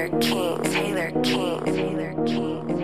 Taylor King, Taylor King, Taylor King,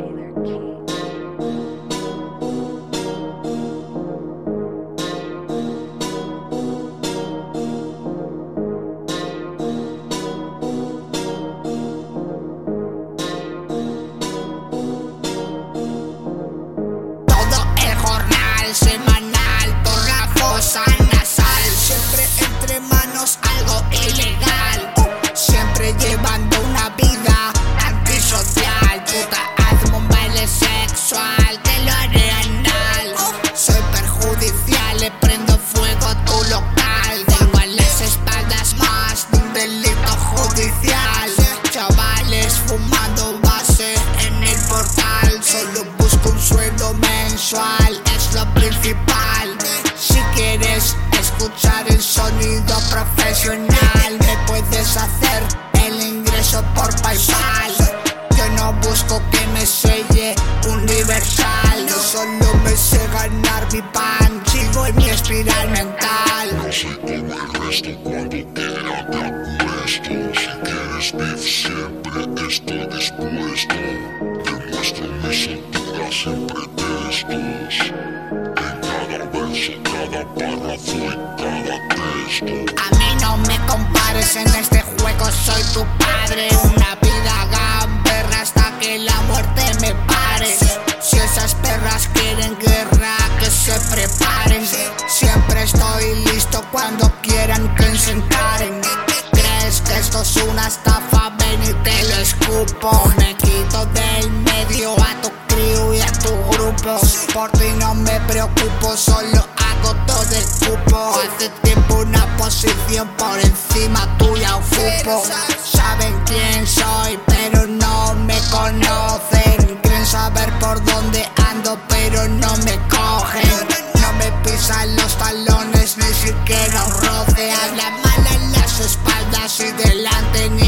fumando base en el portal. Solo busco un sueldo mensual, es lo principal. Si quieres escuchar el sonido profesional, me puedes hacer el ingreso por PayPal. Yo no busco que me selle universal, yo solo me sé ganar mi pan. Sigo en mi espiral mental. No como el resto cuando quiera te apuesto Si quieres beef siempre estoy dispuesto Demuestro mi soltura siempre textos En cada verso, cada párrafo y cada texto A mí no me compares en este juego, soy tu padre. Una vida gamberra hasta que la muerte me pare. Si esas perras quieren guerra, que se preparen. Siempre estoy listo cuando quieran que se. Me quito del medio a tu crew y a tu grupo. Por ti no me preocupo, solo hago todo el cupo. Hace tiempo una posición por encima tuya ocupo. Saben quién soy, pero no me conocen. Quieren saber por dónde ando, pero no me cogen. No me pisan los talones, ni siquiera un roce. Hablan mal en las espaldas y delante ni